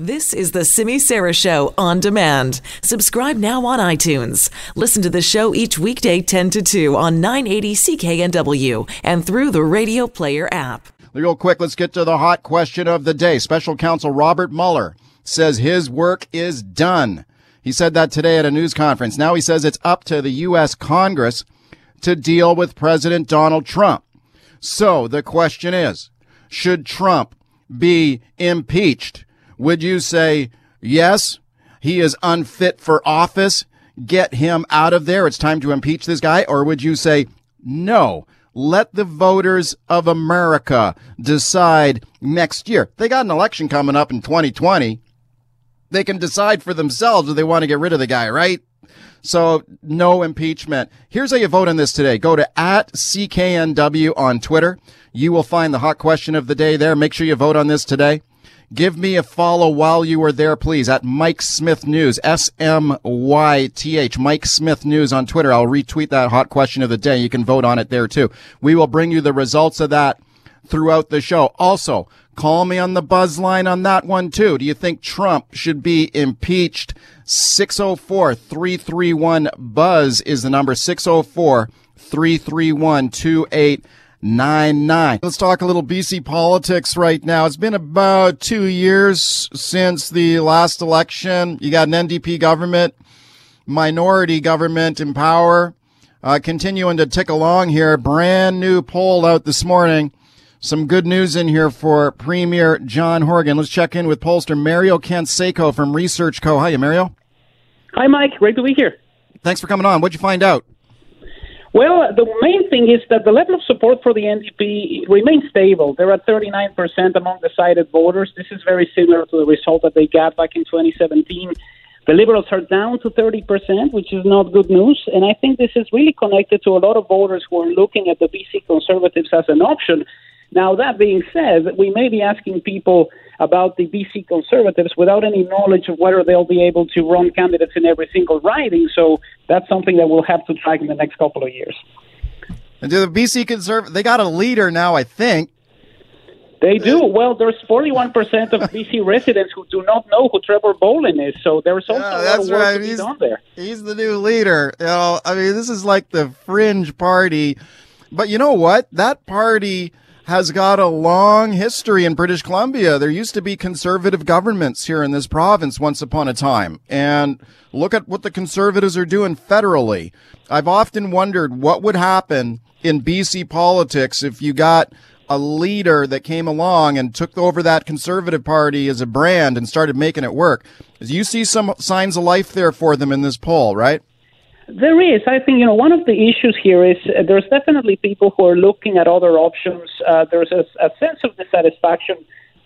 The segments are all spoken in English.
This is the Simi Sara Show on demand. Subscribe now on iTunes. Listen to the show each weekday 10 to 2 on 980 CKNW and through the Radio Player app. Real quick, let's get to the hot question of the day. Special counsel Robert Mueller says his work is done. He said that today at a news conference. Now he says it's up to the U.S. Congress to deal with President Donald Trump. So the question is, should Trump be impeached? Would you say, yes, he is unfit for office? Get him out of there. It's time to impeach this guy. Or would you say, no, let the voters of America decide next year? They got an election coming up in 2020. They can decide for themselves if they want to get rid of the guy, right? So no impeachment. Here's how you vote on this today. Go to at CKNW on Twitter. You will find the hot question of the day there. Make sure you vote on this today. Give me a follow while you are there, please, at Mike Smyth News, S-M-Y-T-H, Mike Smyth News on Twitter. I'll retweet that hot question of the day. You can vote on it there too. We will bring you the results of that throughout the show. Also, call me on the buzz line on that one too. Do you think Trump should be impeached? 604-331-BUZZ is the number 604-331-28 nine nine. Let's talk a little BC politics right now. It's been about two years since the last election. You got an NDP government, minority government in power, uh, continuing to tick along here. Brand new poll out this morning. Some good news in here for Premier John Horgan. Let's check in with pollster Mario Canseco from Research Co. Hi, Mario. Hi, Mike. Great to be here. Thanks for coming on. What'd you find out? Well, the main thing is that the level of support for the NDP remains stable. They're at 39% among decided voters. This is very similar to the result that they got back in 2017. The Liberals are down to 30%, which is not good news. And I think this is really connected to a lot of voters who are looking at the BC Conservatives as an option. Now, that being said, we may be asking people about the BC Conservatives without any knowledge of whether they'll be able to run candidates in every single riding. So that's something that we'll have to track in the next couple of years. And do the BC Conservatives, they got a leader now, I think. They do. Well, there's 41% of BC residents who do not know who Trevor Bolin is. So there's also yeah, a lot of work right. to he's, be done there. He's the new leader. You know, I mean, this is like the fringe party. But you know what? That party has got a long history in British Columbia. There used to be conservative governments here in this province once upon a time. And look at what the conservatives are doing federally. I've often wondered what would happen in BC politics if you got a leader that came along and took over that conservative party as a brand and started making it work. You see some signs of life there for them in this poll, right? There is. I think, you know, one of the issues here is uh, there's definitely people who are looking at other options. Uh, there's a, a sense of dissatisfaction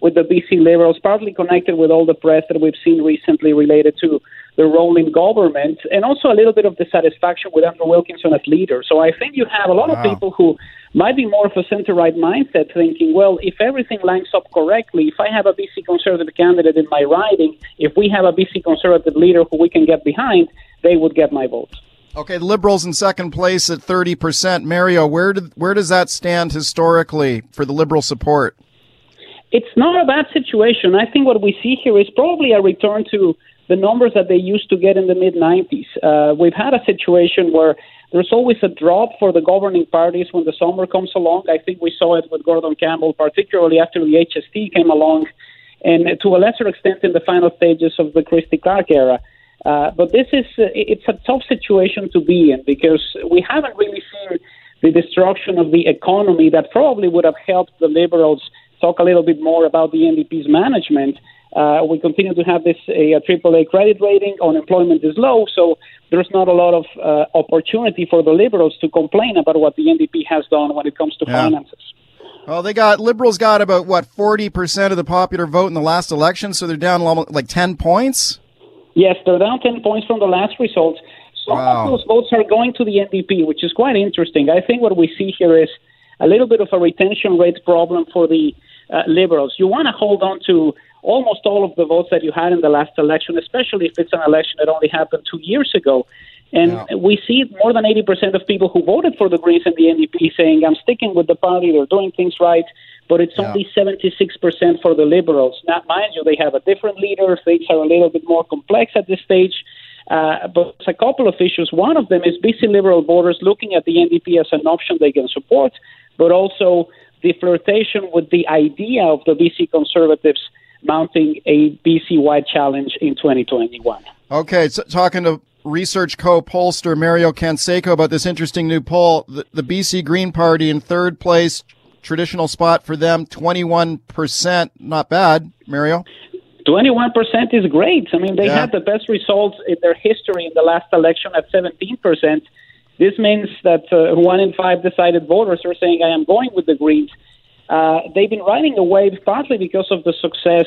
with the BC Liberals, partly connected with all the press that we've seen recently related to the role in government, and also a little bit of dissatisfaction with Andrew Wilkinson as leader. So I think you have a lot wow. of people who might be more of a center right mindset thinking, well, if everything lines up correctly, if I have a BC Conservative candidate in my riding, if we have a BC Conservative leader who we can get behind, they would get my vote. Okay, Liberals in second place at 30%. Mario, where did, where does that stand historically for the Liberal support? It's not a bad situation. I think what we see here is probably a return to the numbers that they used to get in the mid 90s. Uh, we've had a situation where there's always a drop for the governing parties when the summer comes along. I think we saw it with Gordon Campbell, particularly after the HST came along, and to a lesser extent in the final stages of the Christy Clark era. Uh, but this is uh, it's a tough situation to be in because we haven't really seen the destruction of the economy that probably would have helped the liberals talk a little bit more about the NDP's management. Uh, we continue to have this a, a AAA credit rating. Unemployment is low, so there's not a lot of uh, opportunity for the liberals to complain about what the NDP has done when it comes to yeah. finances. Well, they got liberals got about what forty percent of the popular vote in the last election, so they're down like ten points. Yes, they're down 10 points from the last results. Some wow. of those votes are going to the NDP, which is quite interesting. I think what we see here is a little bit of a retention rate problem for the uh, Liberals. You want to hold on to almost all of the votes that you had in the last election, especially if it's an election that only happened two years ago. And yeah. we see more than 80% of people who voted for the Greens and the NDP saying, I'm sticking with the party, they're doing things right. But it's yeah. only 76% for the Liberals. Now, mind you, they have a different leader. Things are a little bit more complex at this stage. Uh, but a couple of issues. One of them is BC Liberal voters looking at the NDP as an option they can support, but also the flirtation with the idea of the BC Conservatives mounting a BC wide challenge in 2021. Okay, so talking to research co-pollster Mario Canseco about this interesting new poll. The, the, BC Green Party in third place, traditional spot for them, 21%. Not bad, Mario. 21% is great. I mean, they yeah. had the best results in their history in the last election at 17%. This means that uh, one in five decided voters are saying, I am going with the Greens. Uh, they've been riding the wave partly because of the success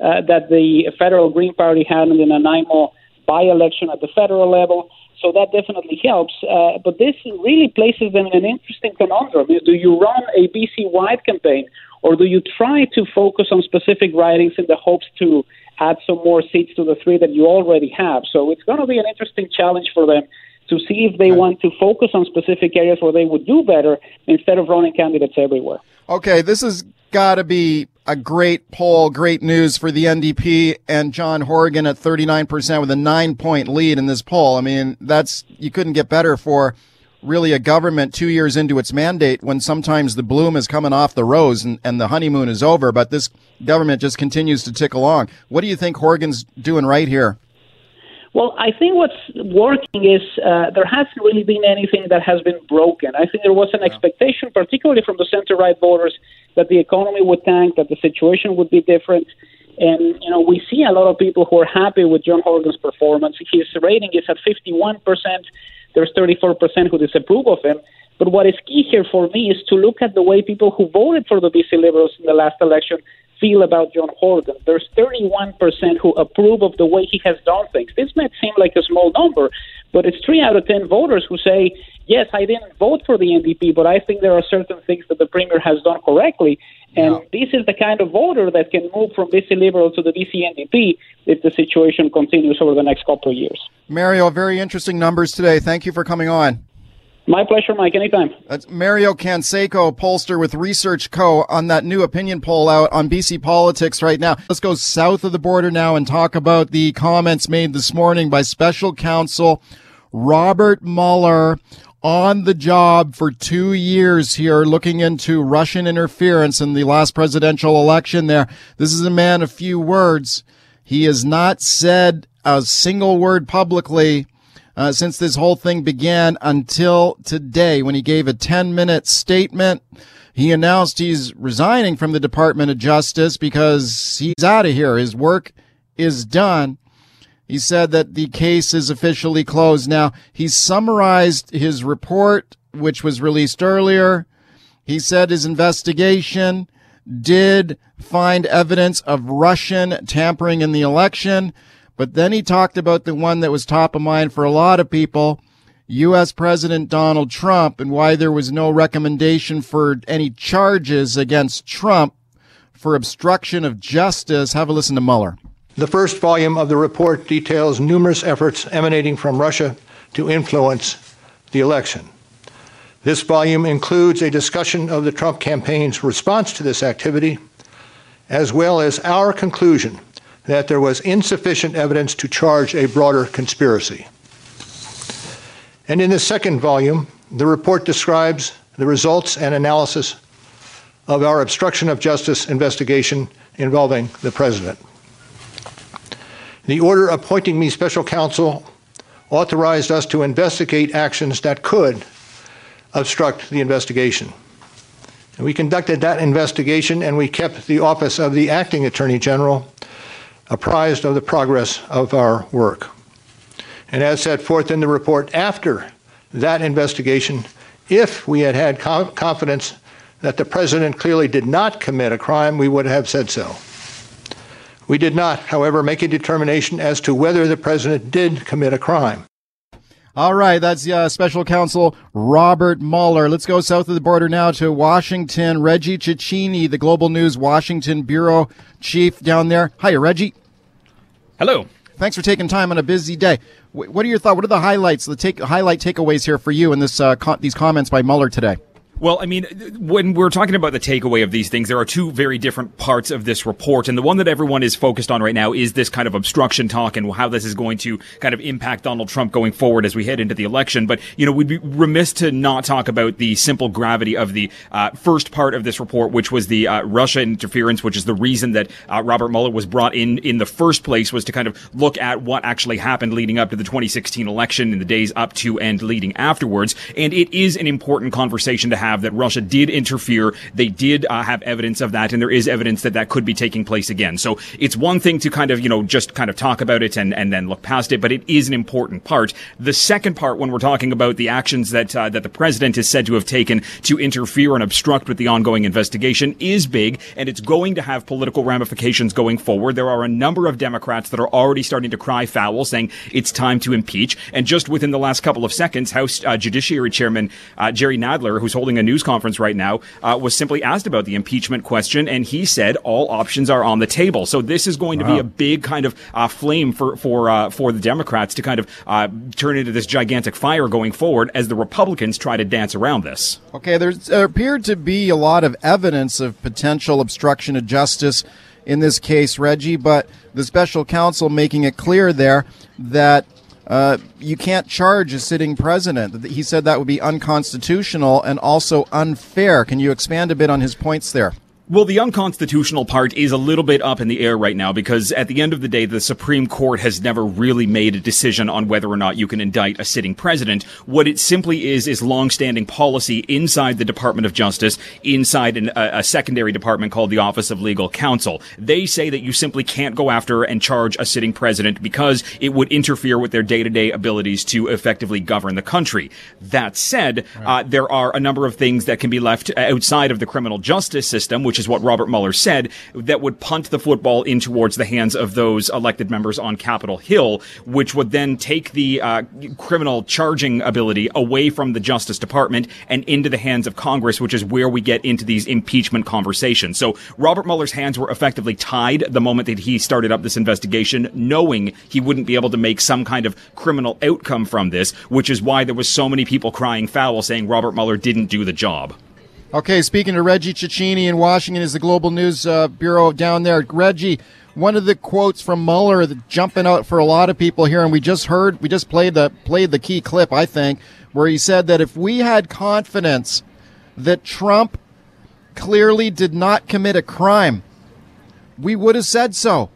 uh, that the federal Green Party had in the Nanaimo by election at the federal level. So that definitely helps. Uh, but this really places them in an interesting conundrum. Do you run a BC wide campaign or do you try to focus on specific ridings in the hopes to add some more seats to the three that you already have? So it's going to be an interesting challenge for them to see if they okay. want to focus on specific areas where they would do better instead of running candidates everywhere. Okay, this has got to be a great poll, great news for the NDP and John Horgan at 39% with a nine point lead in this poll. I mean, that's, you couldn't get better for really a government two years into its mandate when sometimes the bloom is coming off the rose and, and the honeymoon is over, but this government just continues to tick along. What do you think Horgan's doing right here? Well, I think what's working is uh, there hasn't really been anything that has been broken. I think there was an yeah. expectation, particularly from the center right voters, that the economy would tank, that the situation would be different. And, you know, we see a lot of people who are happy with John Horgan's performance. His rating is at 51%. There's 34% who disapprove of him. But what is key here for me is to look at the way people who voted for the BC Liberals in the last election feel about John Horgan. There's 31% who approve of the way he has done things. This might seem like a small number, but it's three out of 10 voters who say, yes, I didn't vote for the NDP, but I think there are certain things that the Premier has done correctly. And this is the kind of voter that can move from BC Liberal to the BC NDP if the situation continues over the next couple of years. Mario, very interesting numbers today. Thank you for coming on. My pleasure, Mike. Anytime. That's Mario Canseco, pollster with Research Co. on that new opinion poll out on BC politics right now. Let's go south of the border now and talk about the comments made this morning by special counsel Robert Mueller on the job for two years here looking into Russian interference in the last presidential election there. This is a man of few words. He has not said a single word publicly uh, since this whole thing began until today when he gave a 10 minute statement. He announced he's resigning from the Department of Justice because he's out of here. His work is done. He said that the case is officially closed. Now, he summarized his report, which was released earlier. He said his investigation did find evidence of Russian tampering in the election. But then he talked about the one that was top of mind for a lot of people, U.S. President Donald Trump, and why there was no recommendation for any charges against Trump for obstruction of justice. Have a listen to Mueller. The first volume of the report details numerous efforts emanating from Russia to influence the election. This volume includes a discussion of the Trump campaign's response to this activity, as well as our conclusion that there was insufficient evidence to charge a broader conspiracy. And in the second volume, the report describes the results and analysis of our obstruction of justice investigation involving the president. The order appointing me special counsel authorized us to investigate actions that could obstruct the investigation. And we conducted that investigation and we kept the office of the acting attorney general apprised of the progress of our work. And as set forth in the report after that investigation, if we had had confidence that the president clearly did not commit a crime, we would have said so. We did not, however, make a determination as to whether the president did commit a crime. All right, that's uh, special counsel Robert Mueller. Let's go south of the border now to Washington. Reggie Cecchini, the Global News Washington bureau chief down there. Hi, Reggie. Hello. Thanks for taking time on a busy day. What are your thoughts? What are the highlights, the take, highlight takeaways here for you in this uh, co- these comments by Mueller today? Well, I mean, when we're talking about the takeaway of these things, there are two very different parts of this report. And the one that everyone is focused on right now is this kind of obstruction talk and how this is going to kind of impact Donald Trump going forward as we head into the election. But, you know, we'd be remiss to not talk about the simple gravity of the uh, first part of this report, which was the uh, Russia interference, which is the reason that uh, Robert Mueller was brought in in the first place was to kind of look at what actually happened leading up to the 2016 election in the days up to and leading afterwards. And it is an important conversation to have have that Russia did interfere. They did uh, have evidence of that, and there is evidence that that could be taking place again. So it's one thing to kind of, you know, just kind of talk about it and, and then look past it, but it is an important part. The second part, when we're talking about the actions that, uh, that the president is said to have taken to interfere and obstruct with the ongoing investigation is big, and it's going to have political ramifications going forward. There are a number of Democrats that are already starting to cry foul, saying it's time to impeach. And just within the last couple of seconds, House uh, Judiciary Chairman uh, Jerry Nadler, who's holding a news conference right now, uh, was simply asked about the impeachment question, and he said all options are on the table. So this is going wow. to be a big kind of uh, flame for for uh, for the Democrats to kind of uh, turn into this gigantic fire going forward as the Republicans try to dance around this. Okay, there appeared to be a lot of evidence of potential obstruction of justice in this case, Reggie, but the special counsel making it clear there that uh, you can't charge a sitting president. He said that would be unconstitutional and also unfair. Can you expand a bit on his points there? Well, the unconstitutional part is a little bit up in the air right now because at the end of the day, the Supreme Court has never really made a decision on whether or not you can indict a sitting president. What it simply is, is longstanding policy inside the Department of Justice, inside an, a, a, secondary department called the Office of Legal Counsel. They say that you simply can't go after and charge a sitting president because it would interfere with their day-to-day abilities to effectively govern the country. That said, right. uh, there are a number of things that can be left outside of the criminal justice system, which which is what Robert Mueller said, that would punt the football in towards the hands of those elected members on Capitol Hill, which would then take the uh, criminal charging ability away from the Justice Department and into the hands of Congress, which is where we get into these impeachment conversations. So Robert Mueller's hands were effectively tied the moment that he started up this investigation, knowing he wouldn't be able to make some kind of criminal outcome from this, which is why there was so many people crying foul saying Robert Mueller didn't do the job. Okay, speaking to Reggie Cecchini in Washington is the Global News uh, Bureau down there. Reggie, one of the quotes from Mueller that jumping out for a lot of people here, and we just heard, we just played the played the key clip, I think, where he said that if we had confidence that Trump clearly did not commit a crime, we would have said so.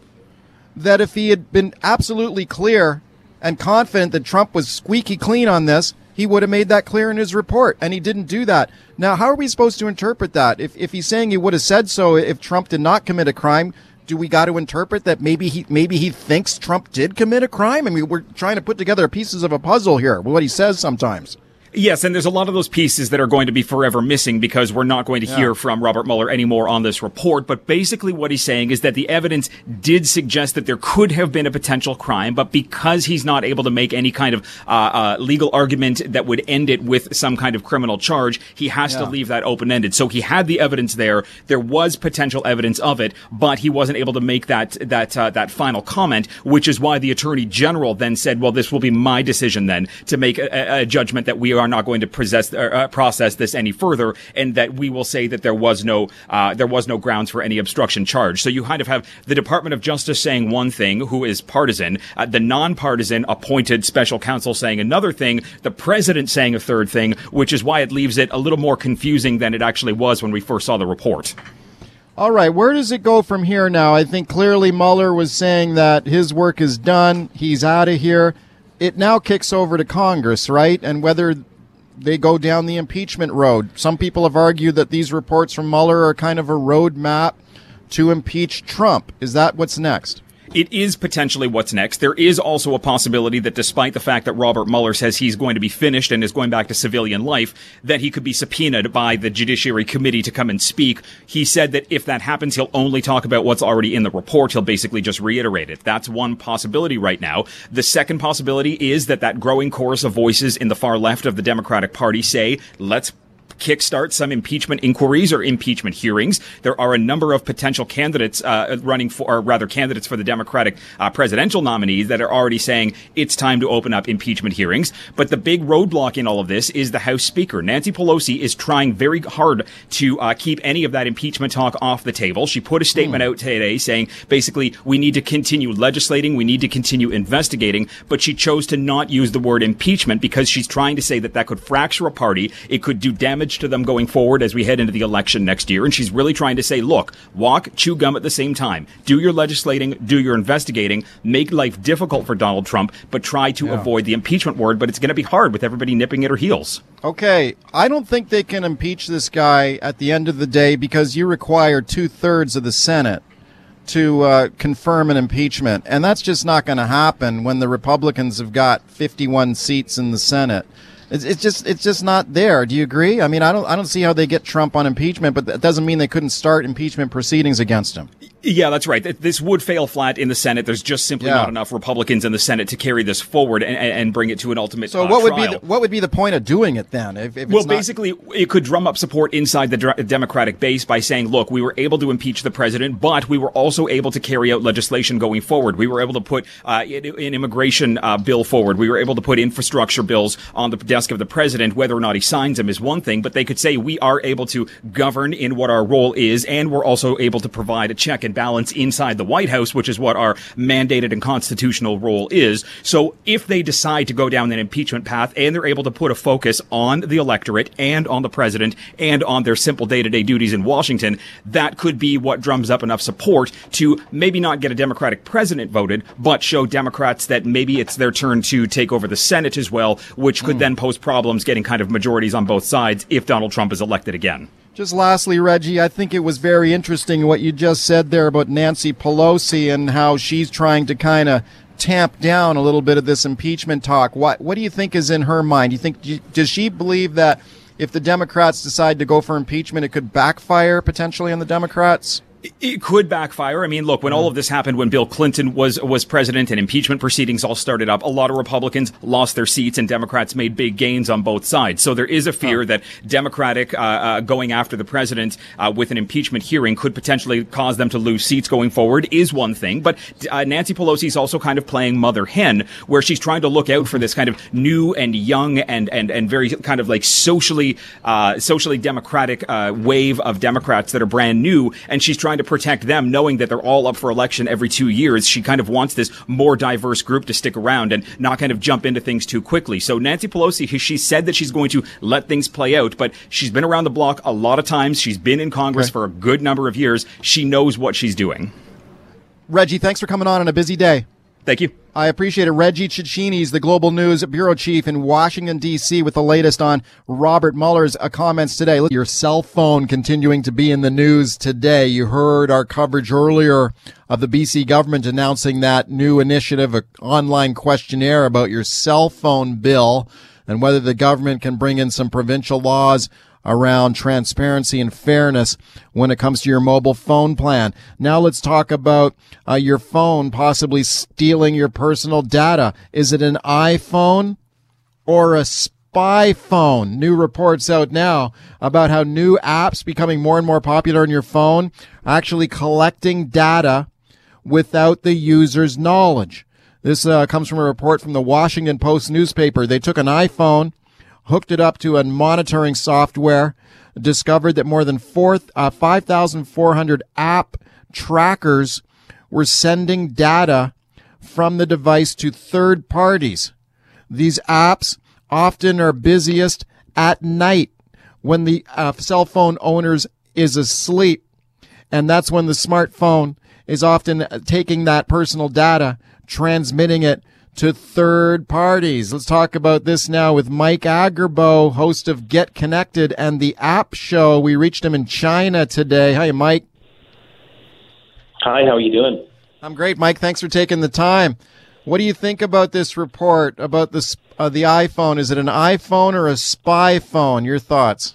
That if he had been absolutely clear and confident that Trump was squeaky clean on this, he would have made that clear in his report, and he didn't do that. Now, how are we supposed to interpret that? If, if he's saying he would have said so if Trump did not commit a crime, do we got to interpret that maybe he maybe he thinks Trump did commit a crime? I mean, we're trying to put together pieces of a puzzle here. What he says sometimes. Yes, and there's a lot of those pieces that are going to be forever missing because we're not going to yeah. hear from Robert Mueller anymore on this report. But basically what he's saying is that the evidence did suggest that there could have been a potential crime, but because he's not able to make any kind of uh, uh, legal argument that would end it with some kind of criminal charge, he has yeah. to leave that open-ended. So he had the evidence there. There was potential evidence of it, but he wasn't able to make that that uh, that final comment, which is why the attorney general then said, "Well, this will be my decision then to make a, a judgment that we are not going to possess, uh, process this any further, and that we will say that there was no uh, there was no grounds for any obstruction charge. So you kind of have the Department of Justice saying one thing, who is partisan, uh, the nonpartisan appointed special counsel saying another thing, the president saying a third thing, which is why it leaves it a little more confusing than it actually was when we first saw the report. All right, where does it go from here now? I think clearly Mueller was saying that his work is done, he's out of here. It now kicks over to Congress, right? And whether they go down the impeachment road. Some people have argued that these reports from Mueller are kind of a roadmap to impeach Trump. Is that what's next? It is potentially what's next. There is also a possibility that despite the fact that Robert Mueller says he's going to be finished and is going back to civilian life, that he could be subpoenaed by the Judiciary Committee to come and speak. He said that if that happens, he'll only talk about what's already in the report. He'll basically just reiterate it. That's one possibility right now. The second possibility is that that growing chorus of voices in the far left of the Democratic Party say, let's kickstart some impeachment inquiries or impeachment hearings. There are a number of potential candidates uh, running for, or rather, candidates for the Democratic uh, presidential nominees that are already saying it's time to open up impeachment hearings. But the big roadblock in all of this is the House Speaker. Nancy Pelosi is trying very hard to uh, keep any of that impeachment talk off the table. She put a statement mm. out today saying basically we need to continue legislating, we need to continue investigating, but she chose to not use the word impeachment because she's trying to say that that could fracture a party. It could do damage to them going forward as we head into the election next year. And she's really trying to say, look, walk, chew gum at the same time. Do your legislating, do your investigating, make life difficult for Donald Trump, but try to yeah. avoid the impeachment word. But it's going to be hard with everybody nipping at her heels. Okay, I don't think they can impeach this guy at the end of the day because you require two thirds of the Senate to uh, confirm an impeachment, and that's just not going to happen when the Republicans have got 51 seats in the Senate. It's, it's just it's just not there. Do you agree? I mean, I don't I don't see how they get Trump on impeachment, but that doesn't mean they couldn't start impeachment proceedings against him. Yeah, that's right. This would fail flat in the Senate. There's just simply yeah. not enough Republicans in the Senate to carry this forward and, and bring it to an ultimate. So, uh, what would trial. be the, what would be the point of doing it then? If, if well, basically, it could drum up support inside the Democratic base by saying, "Look, we were able to impeach the president, but we were also able to carry out legislation going forward. We were able to put uh, an immigration uh, bill forward. We were able to put infrastructure bills on the desk of the president. Whether or not he signs them is one thing, but they could say we are able to govern in what our role is, and we're also able to provide a check and balance inside." the White House, which is what our mandated and constitutional role is. So if they decide to go down that impeachment path and they're able to put a focus on the electorate and on the president and on their simple day to day duties in Washington, that could be what drums up enough support to maybe not get a Democratic president voted, but show Democrats that maybe it's their turn to take over the Senate as well, which could mm. then pose problems getting kind of majorities on both sides if Donald Trump is elected again. Just lastly, Reggie, I think it was very interesting what you just said there about Nancy Pelosi and how she's trying to kind of tamp down a little bit of this impeachment talk. What what do you think is in her mind? Do you think does she believe that if the Democrats decide to go for impeachment, it could backfire potentially on the Democrats? It could backfire. I mean, look, when all of this happened, when Bill Clinton was was president and impeachment proceedings all started up, a lot of Republicans lost their seats and Democrats made big gains on both sides. So there is a fear that Democratic uh, uh, going after the president uh, with an impeachment hearing could potentially cause them to lose seats going forward. Is one thing, but uh, Nancy Pelosi is also kind of playing mother hen, where she's trying to look out for this kind of new and young and and and very kind of like socially uh, socially democratic uh, wave of Democrats that are brand new, and she's trying trying to protect them, knowing that they're all up for election every two years. She kind of wants this more diverse group to stick around and not kind of jump into things too quickly. So Nancy Pelosi, she said that she's going to let things play out, but she's been around the block a lot of times. She's been in Congress for a good number of years. She knows what she's doing. Reggie, thanks for coming on on a busy day. Thank you. I appreciate it. Reggie Cecchini is the Global News Bureau Chief in Washington, D.C., with the latest on Robert Mueller's uh, comments today. Your cell phone continuing to be in the news today. You heard our coverage earlier of the BC government announcing that new initiative, an online questionnaire about your cell phone bill and whether the government can bring in some provincial laws around transparency and fairness when it comes to your mobile phone plan. Now let's talk about uh, your phone possibly stealing your personal data. Is it an iPhone or a spy phone? New reports out now about how new apps becoming more and more popular on your phone actually collecting data without the user's knowledge. This uh, comes from a report from the Washington Post newspaper. They took an iPhone hooked it up to a monitoring software, discovered that more than four, uh, 5,400 app trackers were sending data from the device to third parties. These apps often are busiest at night when the uh, cell phone owners is asleep. And that's when the smartphone is often taking that personal data, transmitting it to third parties. Let's talk about this now with Mike Agerbo, host of Get Connected and the App Show. We reached him in China today. Hi, Mike. Hi, how are you doing? I'm great, Mike. Thanks for taking the time. What do you think about this report about this uh, the iPhone? Is it an iPhone or a spy phone? Your thoughts?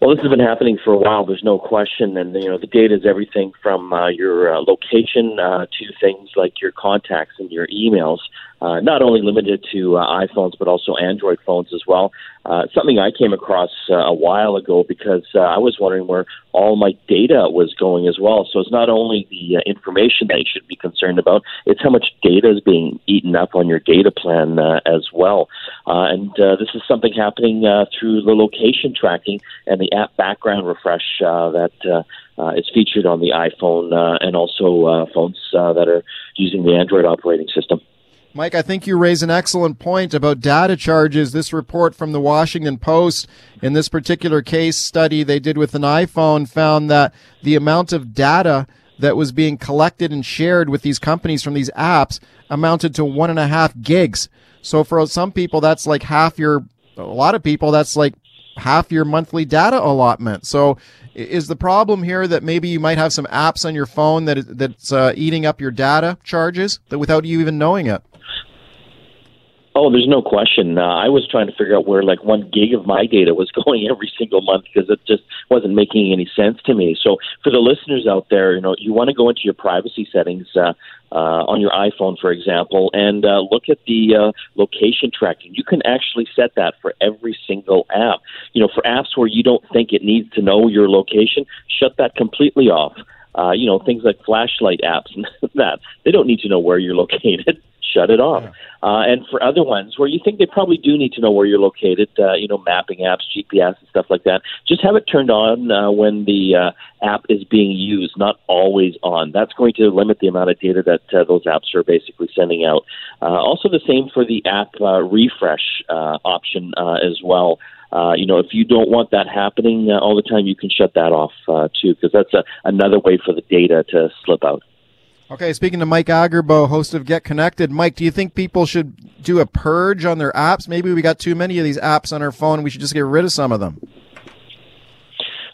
Well, this has been happening for a while. There's no question, and you know the data is everything from uh, your uh, location uh, to things like your contacts and your emails. Uh, not only limited to uh, iPhones but also Android phones as well. Uh, something I came across uh, a while ago because uh, I was wondering where all my data was going as well. So it's not only the uh, information that you should be concerned about; it's how much data is being eaten up on your data plan uh, as well. Uh, and uh, this is something happening uh, through the location tracking and the app background refresh uh, that. Uh, uh, is featured on the iPhone uh, and also uh, phones uh, that are using the Android operating system. Mike, I think you raise an excellent point about data charges. This report from the Washington Post, in this particular case study they did with an iPhone, found that the amount of data that was being collected and shared with these companies from these apps amounted to one and a half gigs. So for some people, that's like half your, a lot of people, that's like half your monthly data allotment. So is the problem here that maybe you might have some apps on your phone that that's uh, eating up your data charges that without you even knowing it? Oh, there's no question. Uh, I was trying to figure out where like one gig of my data was going every single month because it just wasn't making any sense to me. So for the listeners out there, you know, you want to go into your privacy settings uh, uh, on your iPhone, for example, and uh, look at the uh, location tracking. You can actually set that for every single app. You know, for apps where you don't think it needs to know your location, shut that completely off. Uh, you know, things like flashlight apps and that they don't need to know where you're located shut it off. Yeah. Uh, and for other ones where you think they probably do need to know where you're located, uh, you know, mapping apps, GPS, and stuff like that, just have it turned on uh, when the uh, app is being used, not always on. That's going to limit the amount of data that uh, those apps are basically sending out. Uh, also, the same for the app uh, refresh uh, option uh, as well. Uh, you know, if you don't want that happening uh, all the time, you can shut that off uh, too, because that's a, another way for the data to slip out. Okay, speaking to Mike Agerbo, host of Get Connected. Mike, do you think people should do a purge on their apps? Maybe we got too many of these apps on our phone. We should just get rid of some of them.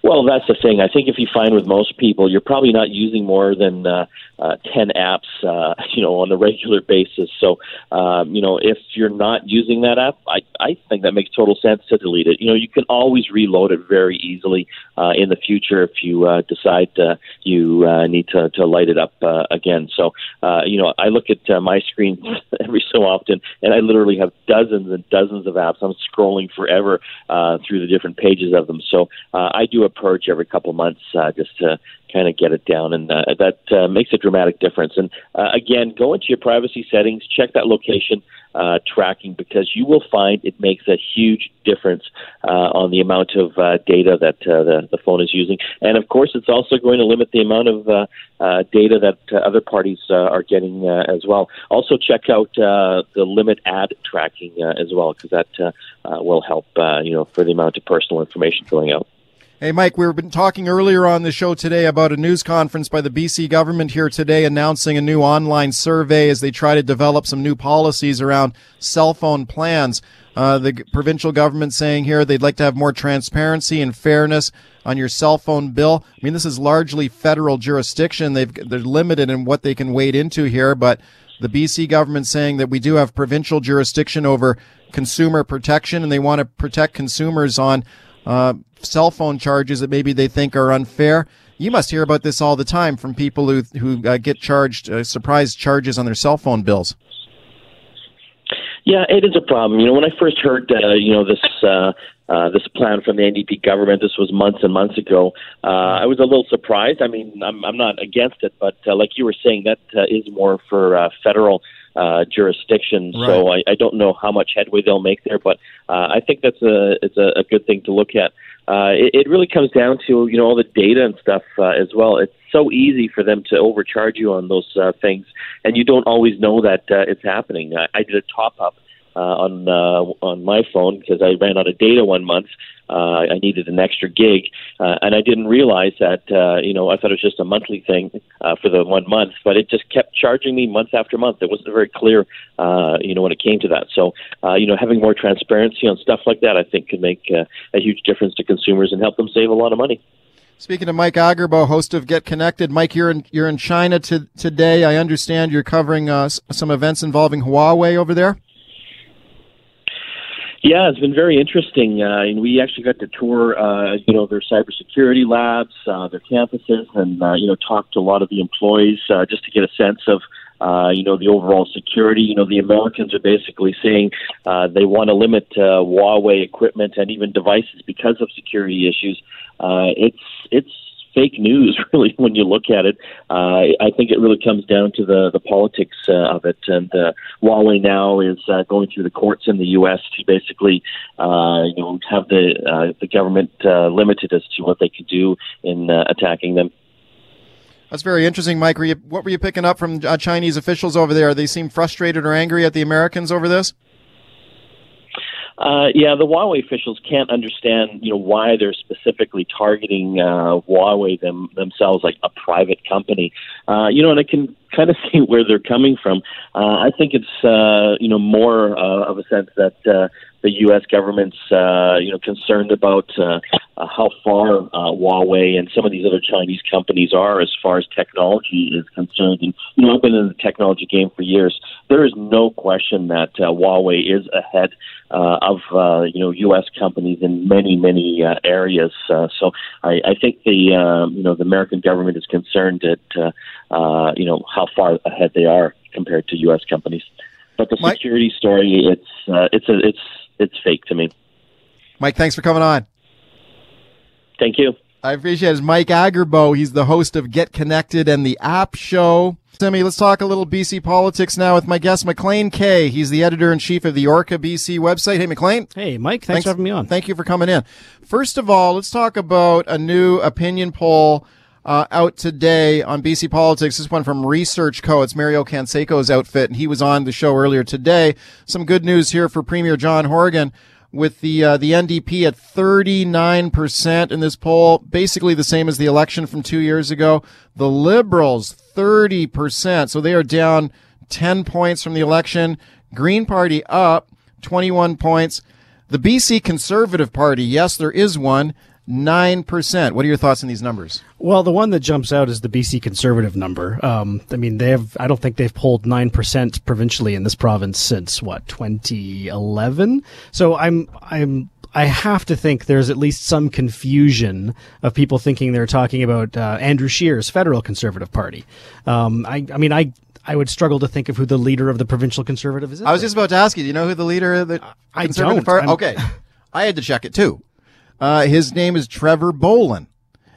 Well, that's the thing. I think if you find with most people, you're probably not using more than uh, uh, 10 apps, uh, you know, on a regular basis. So, um, you know, if you're not using that app, I, I think that makes total sense to delete it. You know, you can always reload it very easily uh, in the future if you uh, decide uh, you uh, need to, to light it up uh, again. So, uh, you know, I look at uh, my screen every so often, and I literally have dozens and dozens of apps. I'm scrolling forever uh, through the different pages of them. So, uh, I do a purge every couple months uh, just to kind of get it down, and uh, that uh, makes a dramatic difference. And uh, again, go into your privacy settings, check that location uh, tracking because you will find it makes a huge difference uh, on the amount of uh, data that uh, the, the phone is using. And of course, it's also going to limit the amount of uh, uh, data that uh, other parties uh, are getting uh, as well. Also, check out uh, the limit ad tracking uh, as well because that uh, uh, will help, uh, you know, for the amount of personal information going out. Hey, Mike, we've been talking earlier on the show today about a news conference by the BC government here today announcing a new online survey as they try to develop some new policies around cell phone plans. Uh, the provincial government saying here they'd like to have more transparency and fairness on your cell phone bill. I mean, this is largely federal jurisdiction. They've, they're limited in what they can wade into here, but the BC government saying that we do have provincial jurisdiction over consumer protection and they want to protect consumers on uh, cell phone charges that maybe they think are unfair. You must hear about this all the time from people who who uh, get charged uh, surprise charges on their cell phone bills. Yeah, it is a problem. You know, when I first heard, uh, you know, this uh, uh, this plan from the NDP government, this was months and months ago. Uh, I was a little surprised. I mean, I'm I'm not against it, but uh, like you were saying, that uh, is more for uh, federal uh, jurisdiction. Right. So I, I don't know how much headway they'll make there, but uh, I think that's a it's a, a good thing to look at. Uh, it, it really comes down to you know all the data and stuff uh, as well. It's so easy for them to overcharge you on those uh, things, and you don't always know that uh, it's happening. I, I did a top up uh, on uh, on my phone because I ran out of data one month. Uh, I needed an extra gig, uh, and I didn't realize that. Uh, you know, I thought it was just a monthly thing uh, for the one month, but it just kept charging me month after month. It wasn't very clear, uh, you know, when it came to that. So, uh, you know, having more transparency on stuff like that, I think, could make uh, a huge difference to consumers and help them save a lot of money. Speaking to Mike Agerbo, host of Get Connected, Mike, you're in you're in China to, today. I understand you're covering uh, some events involving Huawei over there. Yeah, it's been very interesting, uh, and we actually got to tour, uh, you know, their cybersecurity labs, uh, their campuses, and uh, you know, talk to a lot of the employees uh, just to get a sense of uh, you know, the overall security. You know, the Americans are basically saying uh, they want to limit uh, Huawei equipment and even devices because of security issues. Uh, it's it's fake news, really, when you look at it. Uh, I think it really comes down to the the politics uh, of it. And uh, Huawei now is uh, going through the courts in the U.S. to basically, uh, you know, have the uh, the government uh, limited as to what they can do in uh, attacking them. That's very interesting, Mike. Were you, what were you picking up from uh, Chinese officials over there? They seem frustrated or angry at the Americans over this. Uh, yeah, the Huawei officials can't understand, you know, why they're specifically targeting uh, Huawei them, themselves like a private company. Uh, you know, and it can kind of see where they're coming from. Uh, I think it's, uh, you know, more uh, of a sense that uh, the U.S. government's, uh, you know, concerned about uh, uh, how far uh, Huawei and some of these other Chinese companies are as far as technology is concerned. And you know, I've been in the technology game for years. There is no question that uh, Huawei is ahead uh, of uh, you know U.S. companies in many many uh, areas. Uh, so I, I think the uh, you know the American government is concerned at uh, uh, you know how far ahead they are compared to U.S. companies. But the Mike- security story, it's uh, it's a, it's it's fake to me. Mike, thanks for coming on. Thank you. I appreciate it. It's Mike Agerbo. He's the host of Get Connected and the App Show. Simi, let's talk a little BC politics now with my guest, Maclean Kay. He's the editor in chief of the Orca BC website. Hey, Maclean. Hey, Mike, thanks, for having me on. Thank you for coming in. First of all, let's talk about a new opinion poll uh, out today on BC politics. This one from Research Co. It's Mario Canseco's outfit, and he was on the show earlier today. Some good news here for Premier John Horgan with the uh, the NDP at 39% in this poll, basically the same as the election from 2 years ago. The Liberals 30%, so they are down 10 points from the election. Green Party up 21 points. The BC Conservative Party, yes, there is one, 9%. What are your thoughts on these numbers? Well, the one that jumps out is the BC Conservative number. Um, I mean, they have. I don't think they've polled nine percent provincially in this province since what 2011. So I'm I'm I have to think there's at least some confusion of people thinking they're talking about uh, Andrew Scheer's federal Conservative Party. Um, I I mean I. I would struggle to think of who the leader of the provincial conservative is. I was just about to ask you, do you know who the leader of the I Conservative don't. Party? I'm- Okay. I had to check it too. Uh, his name is Trevor Bolin.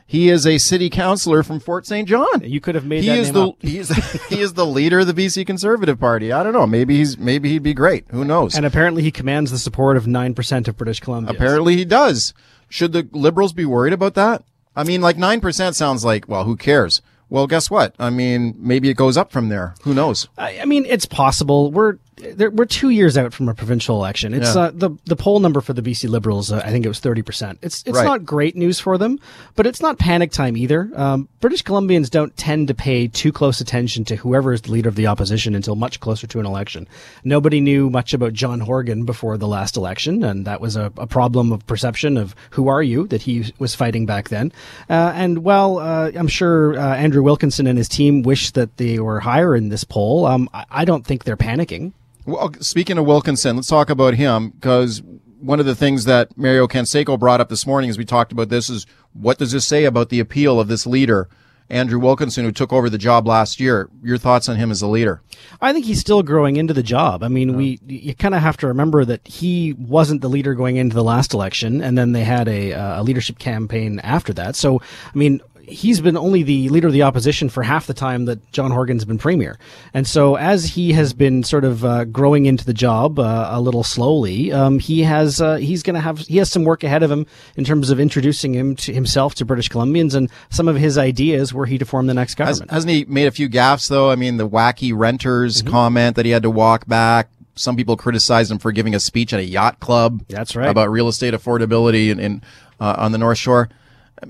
He is a city councillor from Fort St. John. You could have made he that is name the he is he is the leader of the BC Conservative Party. I don't know. Maybe he's maybe he'd be great. Who knows? And apparently, he commands the support of nine percent of British Columbia. Apparently he does. Should the liberals be worried about that? I mean, like 9% sounds like, well, who cares? Well, guess what? I mean, maybe it goes up from there. Who knows? I, I mean, it's possible. We're we're two years out from a provincial election. It's Yeah. uh, the the poll number for the BC Liberals. Uh, I think it was thirty percent. It's it's Right. not great news for them, but it's not panic time either. Um, British Columbians don't tend to pay too close attention to whoever is the leader of the opposition until much closer to an election. Nobody knew much about John Horgan before the last election, and that was a, a problem of perception of who are you that he was fighting back then. Uh, and while uh, I'm sure uh, Andrew Wilkinson and his team wish that they were higher in this poll, um, I, I don't think they're panicking. Well, speaking of Wilkinson, let's talk about him because one of the things that Mario Canseco brought up this morning as we talked about this is what does this say about the appeal of this leader, Andrew Wilkinson, who took over the job last year? Your thoughts on him as a leader? I think he's still growing into the job. I mean, we you kind of have to remember that he wasn't the leader going into the last election, and then they had a, uh, a leadership campaign after that. So, I mean, he's been only the leader of the opposition for half the time that John Horgan's been premier. And so, as he has been sort of uh, growing into the job uh, a little slowly, um, he has uh, he's going to have he has some work ahead of him in terms of introducing him to himself to British Columbians and some of his ideas were he to form the next Has, government. hasn't he made a few gaffes though? I mean, the wacky renters Mm-hmm. comment that he had to walk back. Some people criticized him for giving a speech at a yacht club. That's right. About real estate affordability in, in uh, on the North Shore.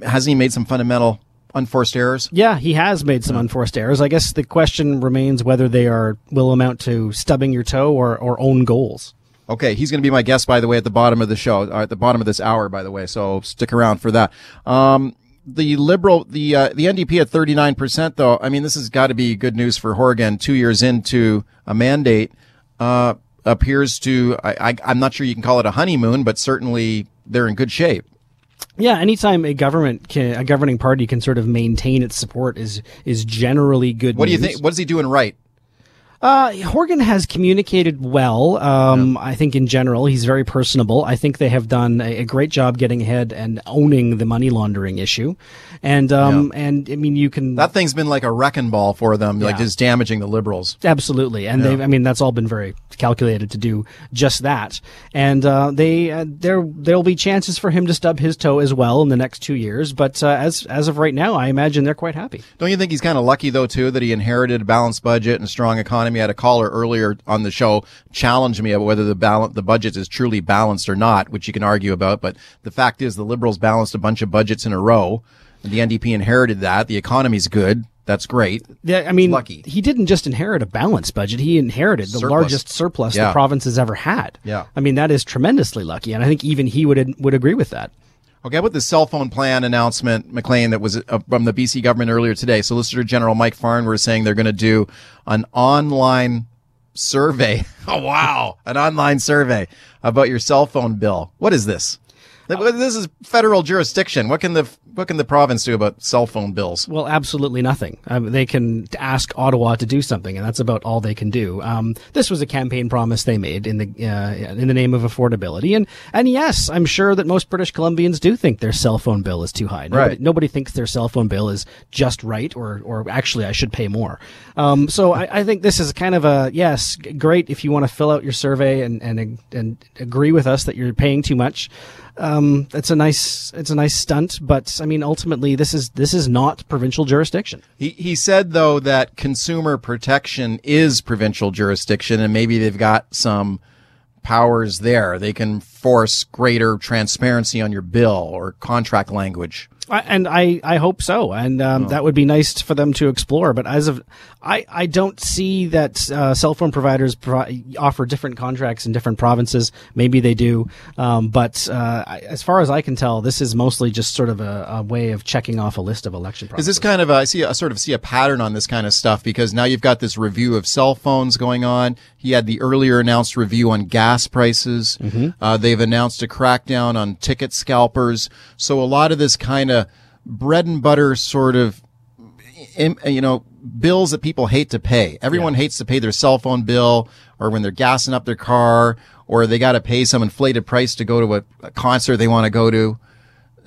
Hasn't he made some fundamental unforced errors? Yeah, he has made some unforced errors. I guess the question remains whether they are will amount to stubbing your toe or, or own goals. Okay, he's going to be my guest, by the way, at the bottom of the show, or at the bottom of this hour, by the way. So stick around for that. Um, the liberal, the uh, the NDP at thirty nine percent, though. I mean, this has got to be good news for Horgan. Two years into a mandate, uh, appears to. I, I, I'm not sure you can call it a honeymoon, but certainly they're in good shape. Yeah, anytime a government can, a governing party can sort of maintain its support is is generally good. What do you think? What is he doing right? Uh, Horgan has communicated well. Um, I think in general, he's very personable. I think they have done a, a great job getting ahead and owning the money laundering issue. And, um, and I mean, you can. That thing's been like a wrecking ball for them, like just damaging the liberals. Absolutely, and they I mean that's all been very calculated to do just that. And uh, they uh, there there'll be chances for him to stub his toe as well in the next two years. But uh, as as of right now, I imagine they're quite happy. Don't you think he's kind of lucky though too that he inherited a balanced budget and strong economy? I had a caller earlier on the show challenge me about whether the balance the budget is truly balanced or not, which you can argue about. But the fact is, the liberals balanced a bunch of budgets in a row, and the NDP inherited that. The economy's good. That's great. Yeah, I mean, lucky. he didn't just inherit a balanced budget; he inherited the Surplus. largest surplus Yeah. the province has ever had. Yeah. I mean that is tremendously lucky, and I think even he would would agree with that. Okay, with the cell phone plan announcement, Maclean, that was uh, from the BC government earlier today, Solicitor General Mike Farnworth saying they're going to do an online survey. Oh, wow. An online survey about your cell phone bill. What is this? This is federal jurisdiction. What can the what can the province do about cell phone bills? Well, absolutely nothing. Um, they can ask Ottawa to do something, and that's about all they can do. Um, this was a campaign promise they made in the uh, in the name of affordability, and and yes, I'm sure that most British Columbians do think their cell phone bill is too high. Nobody, Right. nobody thinks their cell phone bill is just right, or or actually I should pay more. Um, so I, I think this is kind of a yes, great if you want to fill out your survey and and and agree with us that you're paying too much um, it's a nice it's a nice stunt, but I mean ultimately this is this is not provincial jurisdiction. He he said though that consumer protection is provincial jurisdiction, and maybe they've got some powers there. They can force greater transparency on your bill or contract language. I, and I, I hope so, and um, that would be nice for them to explore. But as of I, I don't see that uh, cell phone providers pro- offer different contracts in different provinces. Maybe they do, um, but uh, I, as far as I can tell, this is mostly just sort of a, a way of checking off a list of election. Is this kind of a, I see a sort of see a pattern on this kind of stuff because now you've got this review of cell phones going on. He had the earlier announced review on gas prices. Uh, they've announced a crackdown on ticket scalpers. So a lot of this kind of bread and butter sort of you know, bills that people hate to pay. Everyone hates to pay their cell phone bill or when they're gassing up their car or they got to pay some inflated price to go to a, a concert they want to go to.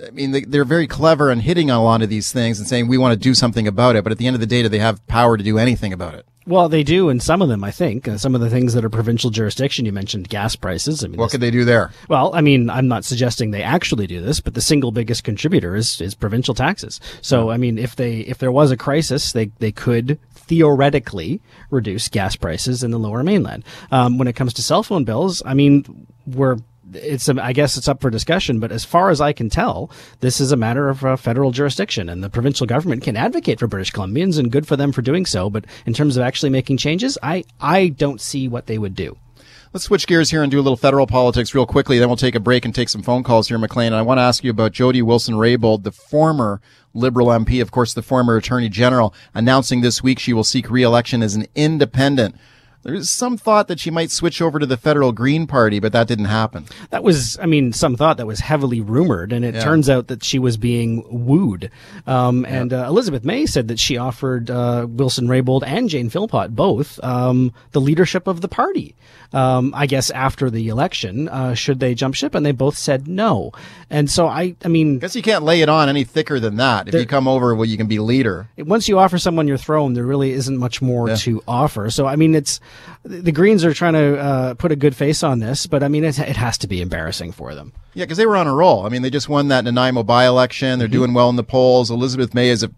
I mean, they, they're very clever in hitting on a lot of these things and saying we want to do something about it. But at the end of the day, do they have power to do anything about it? Well, they do, and some of them, I think, uh, some of the things that are provincial jurisdiction. You mentioned gas prices. I mean, What could they do there? Well, I mean, I'm not suggesting they actually do this, but the single biggest contributor is, is provincial taxes. So, I mean, if they if there was a crisis, they they could theoretically reduce gas prices in the Lower Mainland. Um, when it comes to cell phone bills, I mean, we're it's I guess it's up for discussion, but as far as I can tell, this is a matter of uh, federal jurisdiction, and the provincial government can advocate for British Columbians, and good for them for doing so. But in terms of actually making changes, I I don't see what they would do. Let's switch gears here and do a little federal politics real quickly. Then we'll take a break and take some phone calls here, Maclean. And I want to ask you about Jody Wilson-Raybould, the former Liberal MP, of course, the former Attorney General, announcing this week she will seek re-election as an independent. There's some thought that she might switch over to the federal Green Party, but that didn't happen. That was, I mean, some thought that was heavily rumored, and it Yeah. turns out that she was being wooed. Um, and uh, Elizabeth May said that she offered uh, Wilson Raybould and Jane Philpott both um, the leadership of the party. Um, I guess after the election, uh, should they jump ship? And they both said no. And so I, I mean, guess you can't lay it on any thicker than that. If you come over, well, you can be leader. once you offer someone your throne, there really isn't much more Yeah. to offer. So, I mean, it's the Greens are trying to uh, put a good face on this, but I mean, it, it has to be embarrassing for them. Yeah, because they were on a roll. I mean, they just won that Nanaimo by-election. Mm-hmm. They're doing well in the polls. Elizabeth May is a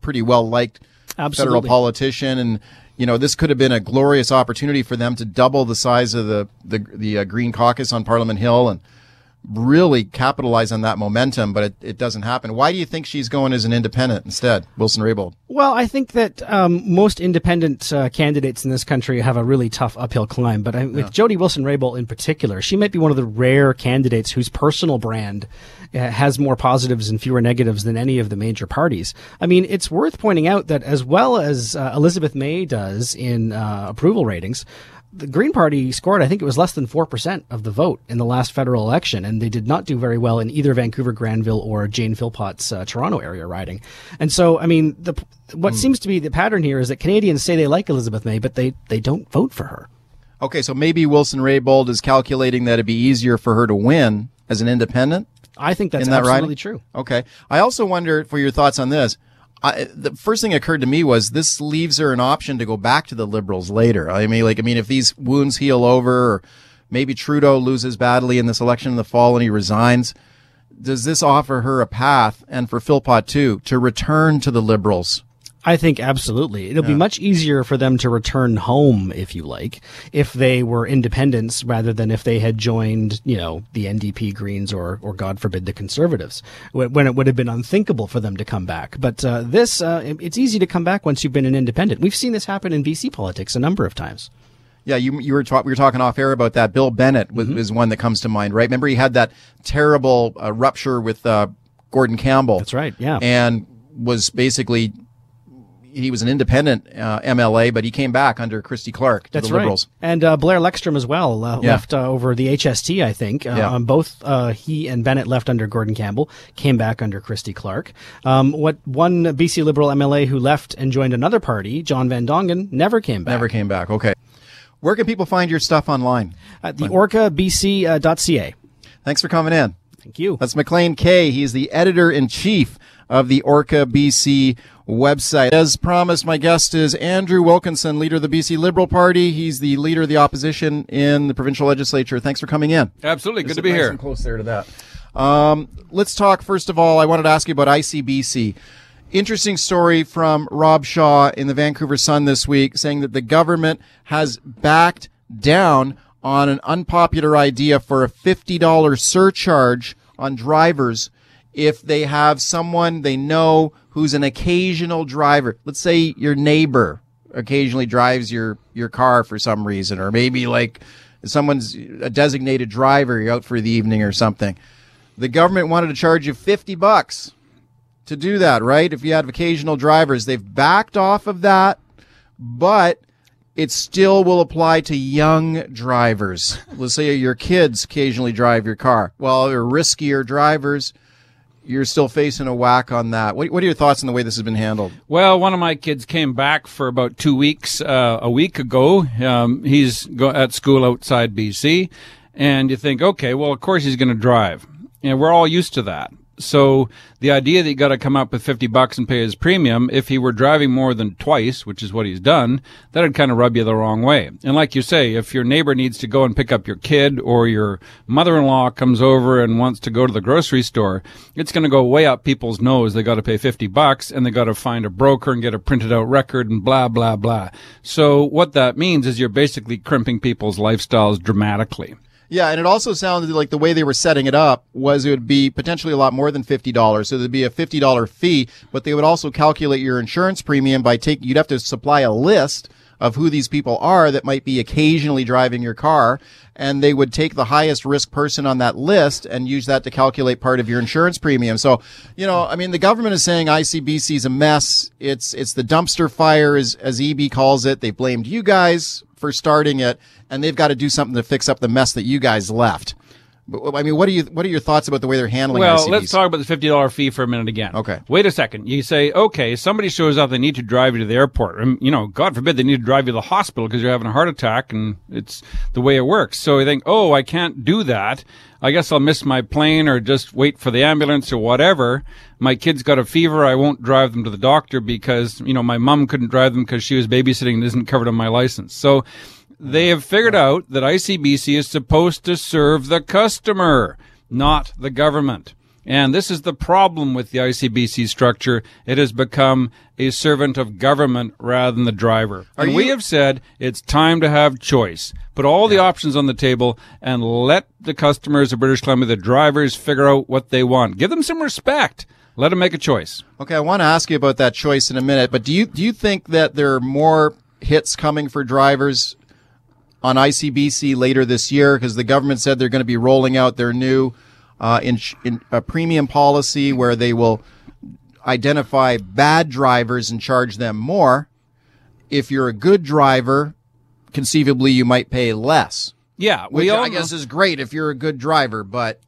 pretty well-liked federal politician, and you know this could have been a glorious opportunity for them to double the size of the the, the uh, Green Caucus on Parliament Hill and really capitalize on that momentum. But it, it doesn't happen. Why do you think she's going as an independent instead, Wilson Raybould? Well, I think that um, most independent uh, candidates in this country have a really tough uphill climb. But I, with Jody Wilson-Raybould in particular, she might be one of the rare candidates whose personal brand uh, has more positives and fewer negatives than any of the major parties. I mean, it's worth pointing out that as well as uh, Elizabeth May does in uh, approval ratings. The Green Party scored, I think it was less than 4% of the vote in the last federal election, and they did not do very well in either Vancouver, Granville, or Jane Philpott's uh, Toronto area riding. And so, I mean, the, what mm. seems to be the pattern here is that Canadians say they like Elizabeth May, but they, they don't vote for her. Okay, so maybe Wilson Raybould is calculating that it'd be easier for her to win as an independent. I think that's that absolutely true. Okay. I also wonder for your thoughts on this. I, the first thing occurred to me was this leaves her an option to go back to the liberals later. I mean, like, I mean, if these wounds heal over, or maybe Trudeau loses badly in this election in the fall and he resigns, does this offer her a path, and for Philpott too, to return to the liberals I think absolutely. It'll yeah. be much easier for them to return home, if you like, if they were independents rather than if they had joined, you know, the NDP Greens or, or God forbid, the Conservatives, when it would have been unthinkable for them to come back. But uh, this, uh, it's easy to come back once you've been an independent. We've seen this happen in BC politics a number of times. Yeah, you you were ta- we were talking off air about that. Bill Bennett was, mm-hmm. is one that comes to mind, right? Remember he had that terrible uh, rupture with uh, Gordon Campbell. That's right. Yeah, and was basically he was an independent uh, MLA, but he came back under Christy Clark to That's the Liberals. Right. And uh, Blair Lekstrom as well uh, yeah. left uh, over the HST, I think. Uh, yeah. Um, both uh, he and Bennett left under Gordon Campbell, came back under Christy Clark. Um, what one BC Liberal MLA who left and joined another party, John Van Dongen, never came back. Never came back. Okay. Where can people find your stuff online? At the orcabc.ca. Thanks for coming in. Thank you. That's Maclean Kay. He's the editor in chief of the Orca BC website. As promised, my guest is Andrew Wilkinson, leader of the BC Liberal Party. He's the leader of the opposition in the provincial legislature. Thanks for coming in. Absolutely. Good to be nice here. close there to that. Um, let's talk, first of all, I wanted to ask you about ICBC. Interesting story from Rob Shaw in the Vancouver Sun this week saying that the government has backed down on an unpopular idea for a $50 surcharge on drivers if they have someone they know who's an occasional driver. Let's say your neighbor occasionally drives your, your car for some reason, or maybe like someone's a designated driver, you're out for the evening or something. The government wanted to charge you 50 bucks to do that, right? If you had occasional drivers, they've backed off of that, but it still will apply to young drivers. Let's say your kids occasionally drive your car. Well, they're riskier drivers you're still facing a whack on that. What, what, are your thoughts on the way this has been handled? Well, one of my kids came back for about two weeks uh, a week ago. Um, he's go- at school outside BC, and you think, okay, well, of course he's going to drive. And we're all used to that. So the idea that you got to come up with 50 bucks and pay his premium, if he were driving more than twice, which is what he's done, that'd kind of rub you the wrong way. And like you say, if your neighbor needs to go and pick up your kid or your mother-in-law comes over and wants to go to the grocery store, it's going to go way up people's nose. They got to pay 50 bucks and they got to find a broker and get a printed out record and blah, blah, blah. So what that means is you're basically crimping people's lifestyles dramatically. Yeah, and it also sounded like the way they were setting it up was it would be potentially a lot more than fifty dollars. So there'd be a fifty dollar fee, but they would also calculate your insurance premium by taking. You'd have to supply a list of who these people are that might be occasionally driving your car, and they would take the highest risk person on that list and use that to calculate part of your insurance premium. So, you know, I mean, the government is saying ICBC is a mess. It's it's the dumpster fire, as as Eby calls it. They blamed you guys for starting it, and they've got to do something to fix up the mess that you guys left. I mean, what are you? What are your thoughts about the way they're handling? Well, let's talk about the fifty dollar fee for a minute again. Okay. Wait a second. You say, okay, somebody shows up, they need to drive you to the airport. And, you know, God forbid they need to drive you to the hospital because you're having a heart attack, and it's the way it works. So you think, oh, I can't do that. I guess I'll miss my plane or just wait for the ambulance or whatever. My kid's got a fever. I won't drive them to the doctor because, you know, my mom couldn't drive them because she was babysitting and isn't covered on my license. So they have figured out that ICBC is supposed to serve the customer, not the government. And this is the problem with the ICBC structure. It has become a servant of government rather than the driver. Are and you... we have said it's time to have choice. Put all the options on the table and let the customers of British Columbia, the drivers, figure out what they want. Give them some respect. Let them make a choice. Okay, I want to ask you about that choice in a minute, but do you do you think that there are more hits coming for drivers on ICBC later this year because the government said they're going to be rolling out their new uh, in, in a premium policy where they will identify bad drivers and charge them more. If you're a good driver, conceivably you might pay less. Yeah, Which all I guess is great if you're a good driver, but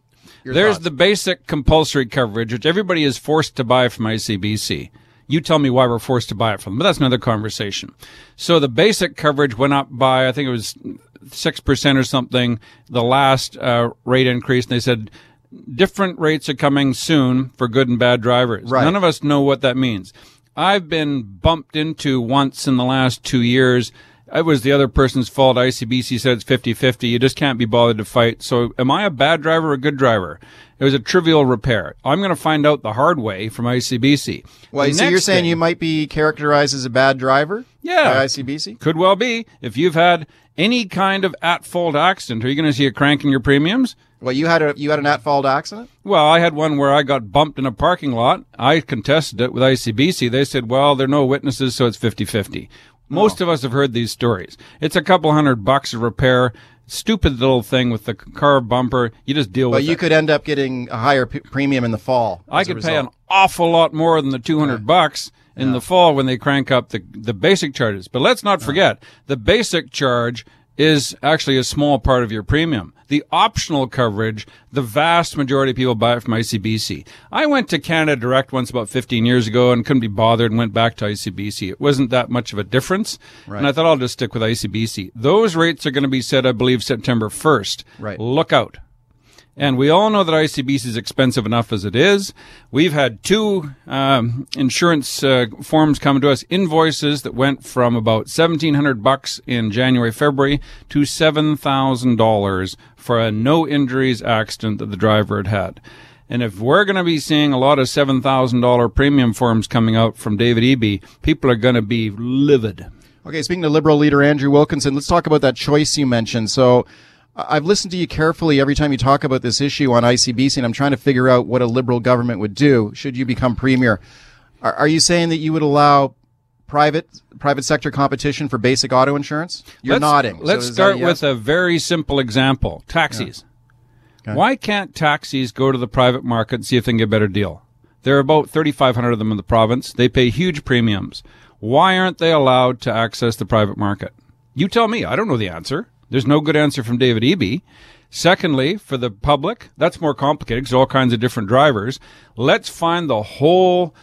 There's thoughts? the basic compulsory coverage, which everybody is forced to buy from ICBC. You tell me why we're forced to buy it from them, but that's another conversation. So the basic coverage went up by, I think it was 6% or something, the last uh, rate increase. And they said different rates are coming soon for good and bad drivers. Right. None of us know what that means. I've been bumped into once in the last two years. It was the other person's fault. ICBC said it's 50-50. You just can't be bothered to fight. So am I a bad driver or a good driver? It was a trivial repair. I'm going to find out the hard way from ICBC. Well, so you're saying thing- you might be characterized as a bad driver? Yeah. By ICBC? Could well be. If you've had any kind of at-fault accident, are you going to see a crank in your premiums? Well, you had a you had an at-fault accident? Well, I had one where I got bumped in a parking lot. I contested it with ICBC. They said, well, there are no witnesses, so it's 50-50. Most of us have heard these stories. It's a couple hundred bucks a repair. Stupid little thing with the car bumper. You just deal But with it. But you could end up getting a higher p- premium in the fall. I could pay an awful lot more than the 200 bucks in the fall when they crank up the, the basic charges. But let's not forget, the basic charge is actually a small part of your premium. The optional coverage, the vast majority of people buy it from ICBC. I went to Canada Direct once about 15 years ago and couldn't be bothered and went back to ICBC. It wasn't that much of a difference. And I thought I'll just stick with ICBC. Those rates are going to be set, I believe, September 1st. Right. Look out. And we all know that ICBC is expensive enough as it is. We've had two um, insurance uh, forms come to us, invoices that went from about seventeen hundred bucks in January, February to seven thousand dollars for a no injuries accident that the driver had had. And if we're going to be seeing a lot of seven thousand dollar premium forms coming out from David Eby, people are going to be livid. Okay, speaking to Liberal leader Andrew Wilkinson, let's talk about that choice you mentioned. So I've listened to you carefully every time you talk about this issue on ICBC, and I'm trying to figure out what a Liberal government would do should you become Premier. Are, are you saying that you would allow private private sector competition for basic auto insurance? You're let's, nodding. Let's that start a yes? with a very simple example: taxis. Why can't taxis go to the private market and see if they can get a better deal? There are about 3,500 of them in the province. They pay huge premiums. Why aren't they allowed to access the private market? You tell me. I don't know the answer. There's no good answer from David Eby. Secondly, for the public, that's more complicated because all kinds of different drivers. Let's find the whole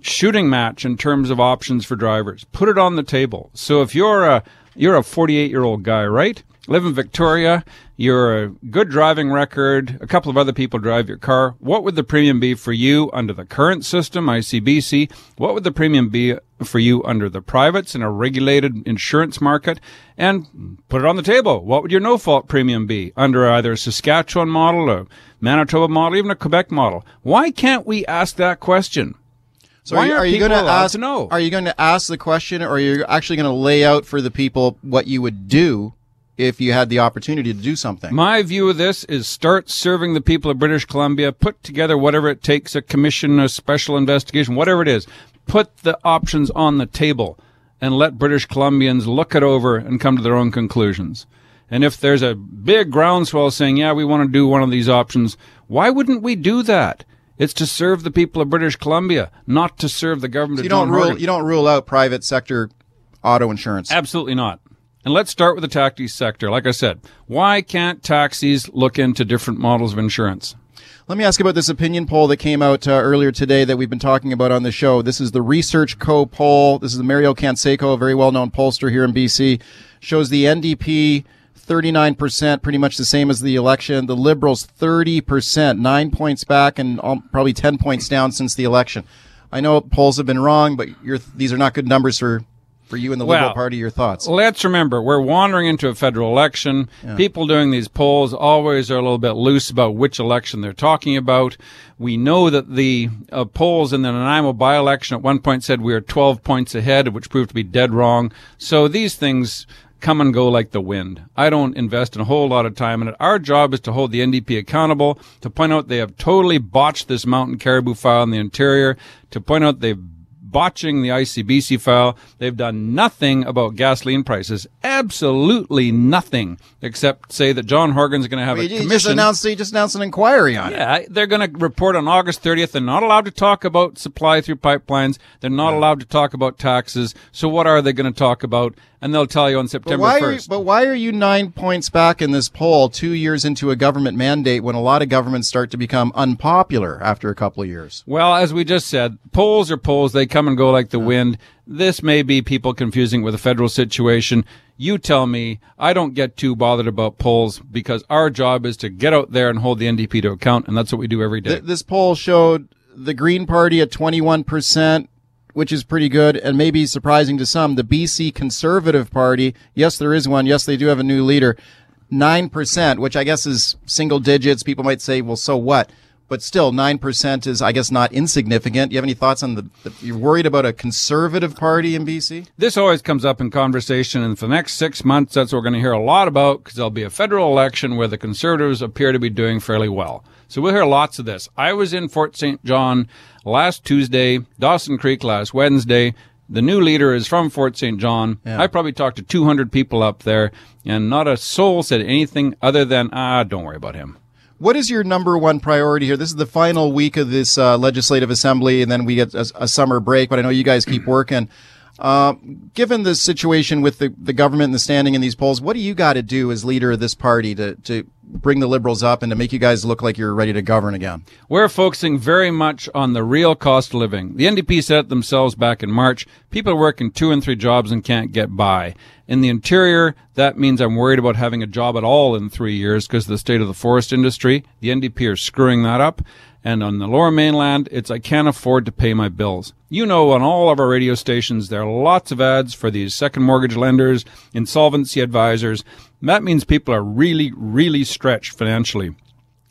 shooting match in terms of options for drivers. Put it on the table. So if you're a you're a 48 year old guy, right? Live in Victoria. You're a good driving record. A couple of other people drive your car. What would the premium be for you under the current system, ICBC? What would the premium be for you under the privates in a regulated insurance market? And put it on the table. What would your no fault premium be under either a Saskatchewan model, a Manitoba model, even a Quebec model? Why can't we ask that question? So Why are you, aren't you going to ask? to know? Are you going to ask the question, or are you actually going to lay out for the people what you would do if you had the opportunity to do something? My view of this is start serving the people of British Columbia, put together whatever it takes, a commission, a special investigation, whatever it is. Put the options on the table and let British Columbians look it over and come to their own conclusions. And if there's a big groundswell saying, yeah, we want to do one of these options, why wouldn't we do that? It's to serve the people of British Columbia, not to serve the government So of you don't John rule. You don't rule out private sector auto insurance. Absolutely not. And let's start with the taxi sector. Like I said, why can't taxis look into different models of insurance? Let me ask about this opinion poll that came out uh, earlier today that we've been talking about on the show. This is the Research Co poll. This is Mario Canseco, a very well known pollster here in BC. Shows the NDP 39%, pretty much the same as the election. The Liberals 30%, nine points back and probably 10 points down since the election. I know polls have been wrong, but these are not good numbers for, for you and the Liberal Party. Your thoughts? Let's remember, we're wandering into a federal election. People doing these polls always are a little bit loose about which election they're talking about. We know that the uh, polls in the Nanaimo by-election at one point said we were 12 points ahead, which proved to be dead wrong. So these things come and go like the wind. I don't invest in a whole lot of time in it. Our job is to hold the NDP accountable, to point out they have totally botched this mountain caribou file in the interior, to point out they've botching the ICBC file. They've done nothing about gasoline prices. Absolutely nothing, except say that John Horgan's going to have You a just commission. announced you just announced an inquiry on it. Yeah, they're going to report on August 30th. They're not allowed to talk about supply through pipelines. They're not allowed to talk about taxes. So what are they going to talk about? And they'll tell you on But September why, are you, 1st. but why are you nine points back in this poll two years into a government mandate when a lot of governments start to become unpopular after a couple of years? Well, as we just said, polls are polls. They come and go like the wind. This may be people confusing with a federal situation. You tell me. I don't get too bothered about polls because our job is to get out there and hold the NDP to account, and that's what we do every day. Th- this poll showed the Green Party at 21%, which is pretty good and maybe surprising to some. The BC Conservative Party, yes, there is one. Yes, they do have a new leader. 9%, which I guess is single digits. People might say, well, so what? But still, 9% is, I guess, not insignificant. You have any thoughts on the, the you're worried about a conservative party in BC? This always comes up in conversation, and for the next six months, that's what we're going to hear a lot about because there'll be a federal election where the Conservatives appear to be doing fairly well. So we'll hear lots of this. I was in Fort St. John last Tuesday, Dawson Creek last Wednesday. The new leader is from Fort St. John. I probably talked to 200 people up there, and not a soul said anything other than, ah, don't worry about him. What is your number one priority here? This is the final week of this uh, legislative assembly, and then we get a, a summer break. But I know you guys keep working. Uh, given the situation with the, the government and the standing in these polls, what do you got to do as leader of this party to, to bring the liberals up and to make you guys look like you're ready to govern again? We're focusing very much on the real cost of living. The NDP said it themselves back in March. People are working two and three jobs and can't get by. In the interior, that means I'm worried about having a job at all in three years because of the state of the forest industry. The NDP are screwing that up. And on the lower mainland, it's I can't afford to pay my bills. You know, on all of our radio stations, there are lots of ads for these second mortgage lenders, insolvency advisors. That means people are really, really stretched financially.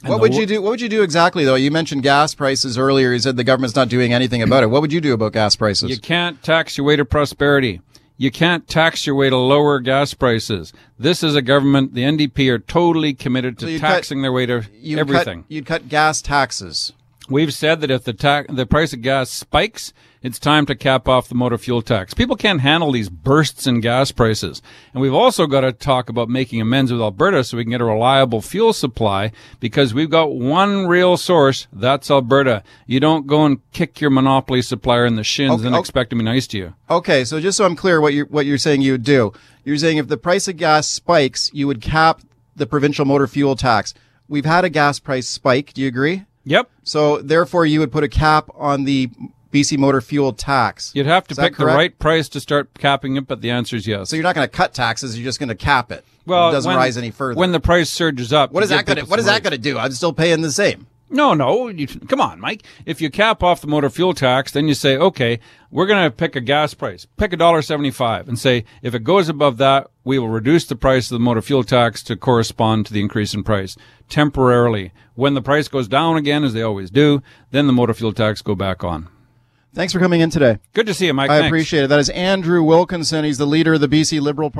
What would you do? What would you do exactly, though? You mentioned gas prices earlier. You said the government's not doing anything about it. What would you do about gas prices? You can't tax your way to prosperity. You can't tax your way to lower gas prices. This is a government, the NDP are totally committed to So taxing cut- their way to You'd everything. Cut, you'd cut gas taxes. We've said that if the ta- the price of gas spikes, it's time to cap off the motor fuel tax. People can't handle these bursts in gas prices. And we've also got to talk about making amends with Alberta so we can get a reliable fuel supply because we've got one real source. That's Alberta. You don't go and kick your monopoly supplier in the shins Okay, and okay. expect him to be nice to you. Okay, so just so I'm clear, what you're what you're saying you would do? You're saying if the price of gas spikes, you would cap the provincial motor fuel tax. We've had a gas price spike. Do you agree? Yep. So therefore, you would put a cap on the BC motor fuel tax. You'd have to pick the right price to start capping it, but the answer is yes. So you're not going to cut taxes. You're just going to cap it. well, it doesn't when- rise any further. When the price surges up, what is that going to What is that going to do? I'm still paying the same. No, no. You, come on, Mike. If you cap off the motor fuel tax, then you say, okay, we're going to pick a gas price, pick a dollar seventy-five, and say if it goes above that, we will reduce the price of the motor fuel tax to correspond to the increase in price temporarily. When the price goes down again, as they always do, then the motor fuel tax go back on. Thanks for coming in today. Good to see you, Mike. I Thanks. appreciate it. That is Andrew Wilkinson. He's the leader of the BC Liberal Party.